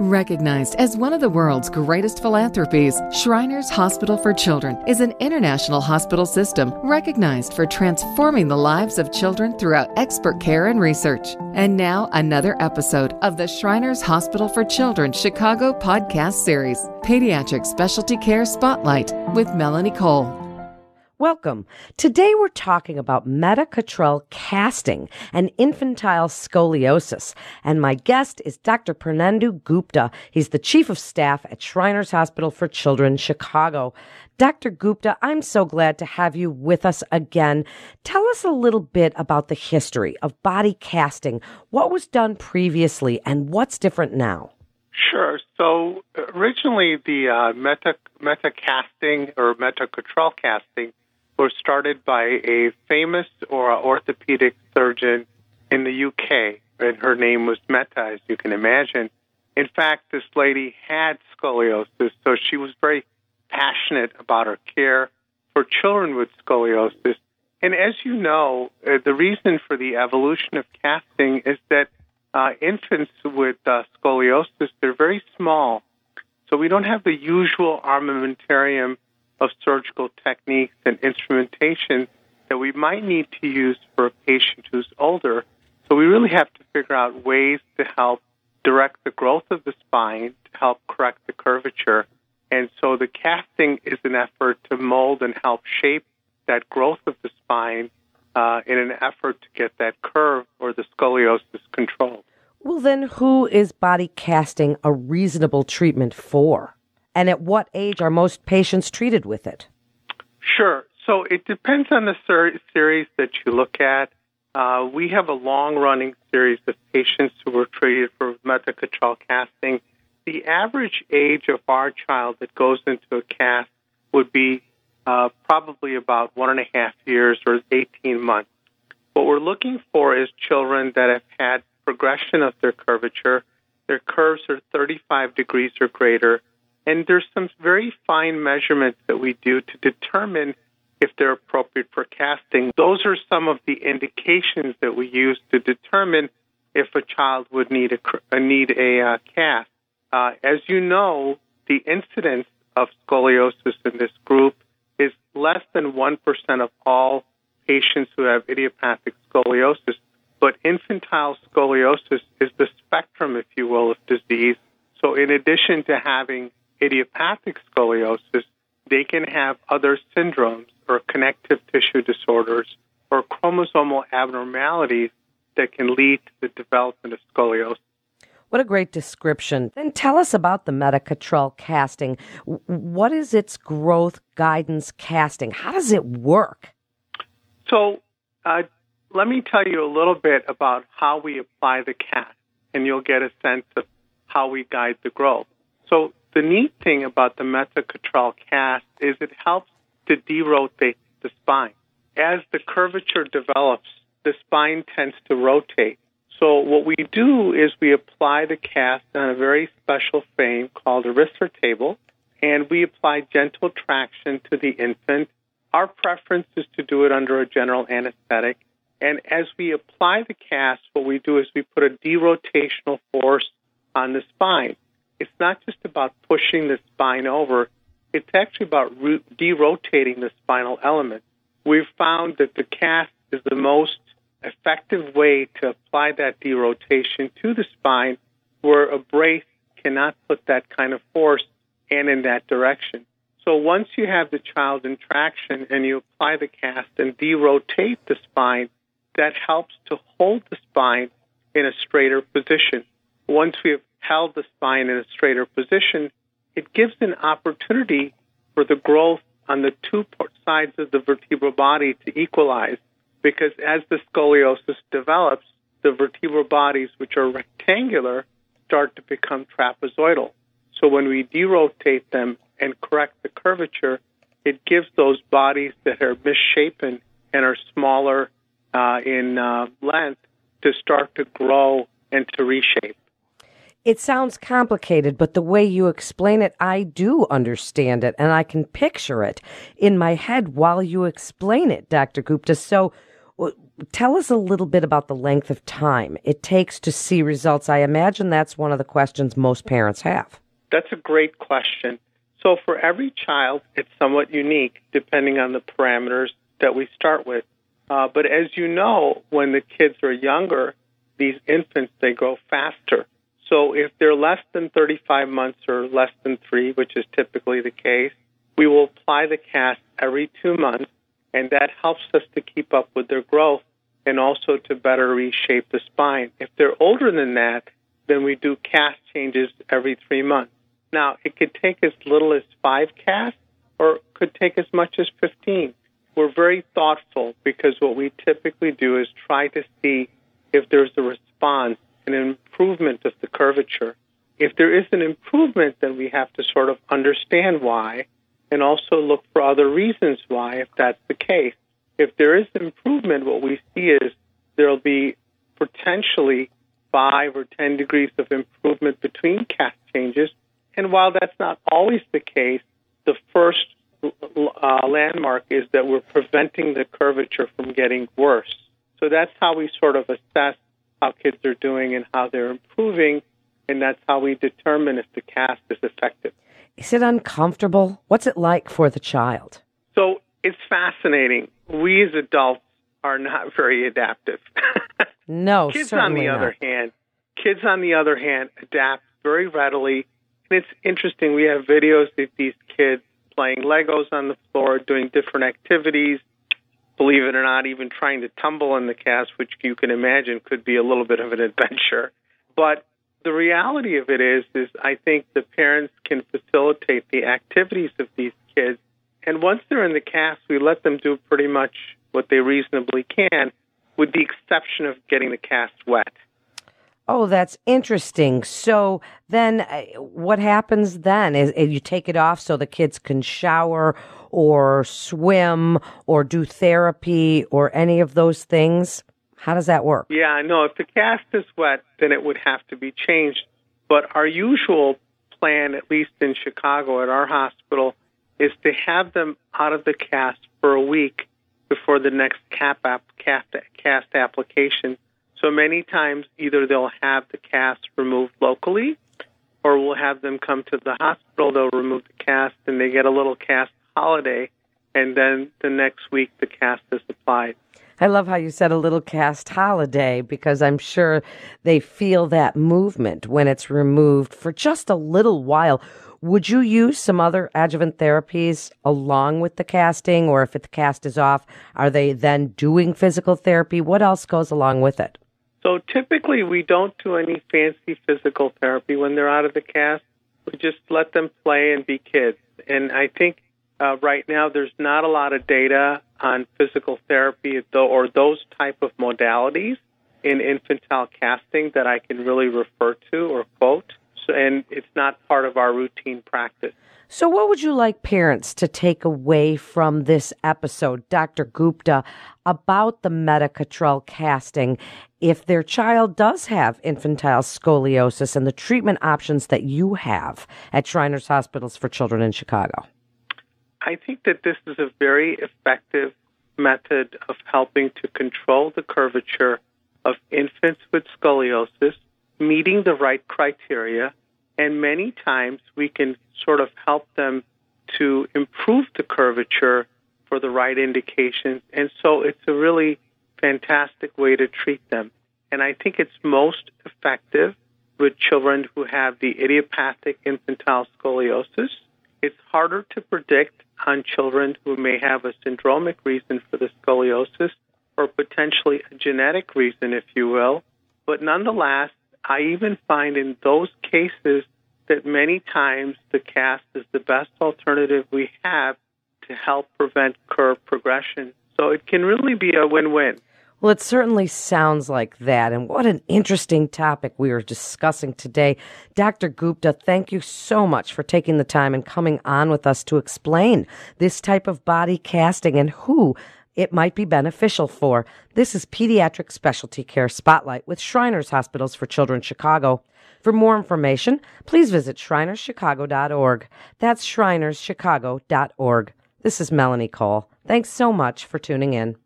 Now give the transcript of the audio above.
Recognized as one of the world's greatest philanthropies, Shriners Hospital for Children is an international hospital system recognized for transforming the lives of children throughout expert care and research. And now, another episode of the Shriners Hospital for Children Chicago podcast series, Pediatric Specialty Care Spotlight with Melanie Cole. Welcome. Today we're talking about Mehta Cotrel casting and infantile scoliosis. And my guest is Dr. Purnendu Gupta. He's the chief of staff at Shriners Hospital for Children, Chicago. Dr. Gupta, I'm so glad to have you with us again. Tell us a little bit about the history of body casting, what was done previously, and what's different now. Sure. So originally, the uh, Mehta metacasting or Mehta Cotrel casting was started by a famous or orthopedic surgeon in the UK, and her name was Mehta, as you can imagine. In fact, this lady had scoliosis, so she was very passionate about her care for children with scoliosis. And as you know, uh, the reason for the evolution of casting is that uh, infants with uh, scoliosis, they're very small. So we don't have the usual armamentarium of surgical techniques and instrumentation that we might need to use for a patient who's older. So we really have to figure out ways to help direct the growth of the spine to help correct the curvature. And so the casting is an effort to mold and help shape that growth of the spine uh, in an effort to get that curve or the scoliosis controlled. Well, then, who is body casting a reasonable treatment for? And at what age are most patients treated with it? Sure. So it depends on the ser- series that you look at. Uh, we have a long running series of patients who were treated for Mehta Cotrel casting. The average age of our child that goes into a cast would be uh, probably about one and a half years or 18 months. What we're looking for is children that have had progression of their curvature. Their curves are 35 degrees or greater and there's some very fine measurements that we do to determine if they're appropriate for casting. Those are some of the indications that we use to determine if a child would need a, need a uh, cast. Uh, as you know, the incidence of scoliosis in this group is less than 1% of all patients who have idiopathic scoliosis. But infantile scoliosis is the spectrum, if you will, of disease. So in addition to having idiopathic scoliosis, they can have other syndromes or connective tissue disorders or chromosomal abnormalities that can lead to the development of scoliosis. What a great description. Then tell us about the Mehta Cotrel casting. What is its growth guidance casting? How does it work? So, uh, let me tell you a little bit about how we apply the cast, and you'll get a sense of how we guide the growth. So, the neat thing about the Mehta Cotrel cast is it helps to derotate the spine. As the curvature develops, the spine tends to rotate. So what we do is we apply the cast on a very special frame called a Risser table, and we apply gentle traction to the infant. Our preference is to do it under a general anesthetic. And as we apply the cast, what we do is we put a derotational force on the spine it's not just about pushing the spine over, it's actually about derotating the spinal element. We've found that the cast is the most effective way to apply that derotation to the spine where a brace cannot put that kind of force and in that direction. So once you have the child in traction and you apply the cast and derotate the spine, that helps to hold the spine in a straighter position. Once we have held the spine in a straighter position, it gives an opportunity for the growth on the two sides of the vertebral body to equalize. Because as the scoliosis develops, the vertebral bodies, which are rectangular, start to become trapezoidal. So when we derotate them and correct the curvature, it gives those bodies that are misshapen and are smaller uh, in uh, length to start to grow and to reshape. It sounds complicated, but the way you explain it, I do understand it and I can picture it in my head while you explain it, Dr. Gupta. So, tell us a little bit about the length of time it takes to see results. I imagine that's one of the questions most parents have. That's a great question. So, for every child, it's somewhat unique depending on the parameters that we start with. Uh, but as you know, when the kids are younger, these infants, they grow faster. So, if they're less than 35 months or less than three, which is typically the case, we will apply the cast every two months, and that helps us to keep up with their growth and also to better reshape the spine. If they're older than that, then we do cast changes every three months. Now, it could take as little as five casts or could take as much as 15. We're very thoughtful because what we typically do is try to see if there's a response, an improvement of the curvature. If there is an improvement, then we have to sort of understand why and also look for other reasons why if that's the case. If there is improvement, what we see is there'll be potentially five or 10 degrees of improvement between cast changes. And while that's not always the case, the first uh, landmark is that we're preventing the curvature from getting worse. So that's how we sort of assess how kids are doing and how they're improving, and that's how we determine if the cast is effective. Is it uncomfortable? What's it like for the child? So it's fascinating. We as adults are not very adaptive. no, kids on the not. other hand, kids on the other hand adapt very readily. And it's interesting. We have videos of these kids playing Legos on the floor, doing different activities. Believe it or not, even trying to tumble in the cast, which you can imagine could be a little bit of an adventure. But the reality of it is, is I think the parents can facilitate the activities of these kids, and once they're in the cast, we let them do pretty much what they reasonably can, with the exception of getting the cast wet. Oh, that's interesting. So then, uh, what happens then? Is, is, you take it off so the kids can shower or swim or do therapy or any of those things? How does that work? Yeah, no. If the cast is wet, then it would have to be changed. But our usual plan, at least in Chicago at our hospital, is to have them out of the cast for a week before the next cap app, cast, cast application. So many times, either they'll have the cast removed locally, or we'll have them come to the hospital. They'll remove the cast, and they get a little cast holiday, and then the next week the cast is applied. I love how you said a little cast holiday because I'm sure they feel that movement when it's removed for just a little while. Would you use some other adjuvant therapies along with the casting, or if the cast is off, are they then doing physical therapy? What else goes along with it? So typically, we don't do any fancy physical therapy when they're out of the cast. We just let them play and be kids. And I think uh, right now there's not a lot of data on physical therapy or those type of modalities in infantile casting that I can really refer to or quote. So, and it's not part of our routine practice. So, what would you like parents to take away from this episode, Dr. Gupta, about the Mehta Cotrel casting if their child does have infantile scoliosis and the treatment options that you have at Shriners Hospitals for Children in Chicago? I think that this is a very effective method of helping to control the curvature of infants with scoliosis, meeting the right criteria, and many times we can sort of help them to improve the curvature for the right indications. And so it's a really fantastic way to treat them. And I think it's most effective with children who have the idiopathic infantile scoliosis. It's harder to predict on children who may have a syndromic reason for the scoliosis or potentially a genetic reason, if you will. But nonetheless, I even find in those cases that many times the cast is the best alternative we have to help prevent curve progression. So it can really be a win win. Well, it certainly sounds like that. And what an interesting topic we are discussing today. Dr. Gupta, thank you so much for taking the time and coming on with us to explain this type of body casting and who it might be beneficial for. This is Pediatric Specialty Care Spotlight with Shriners Hospitals for Children Chicago. For more information, please visit shrinerschicago.org. That's shrinerschicago.org. This is Melanie Cole. Thanks so much for tuning in.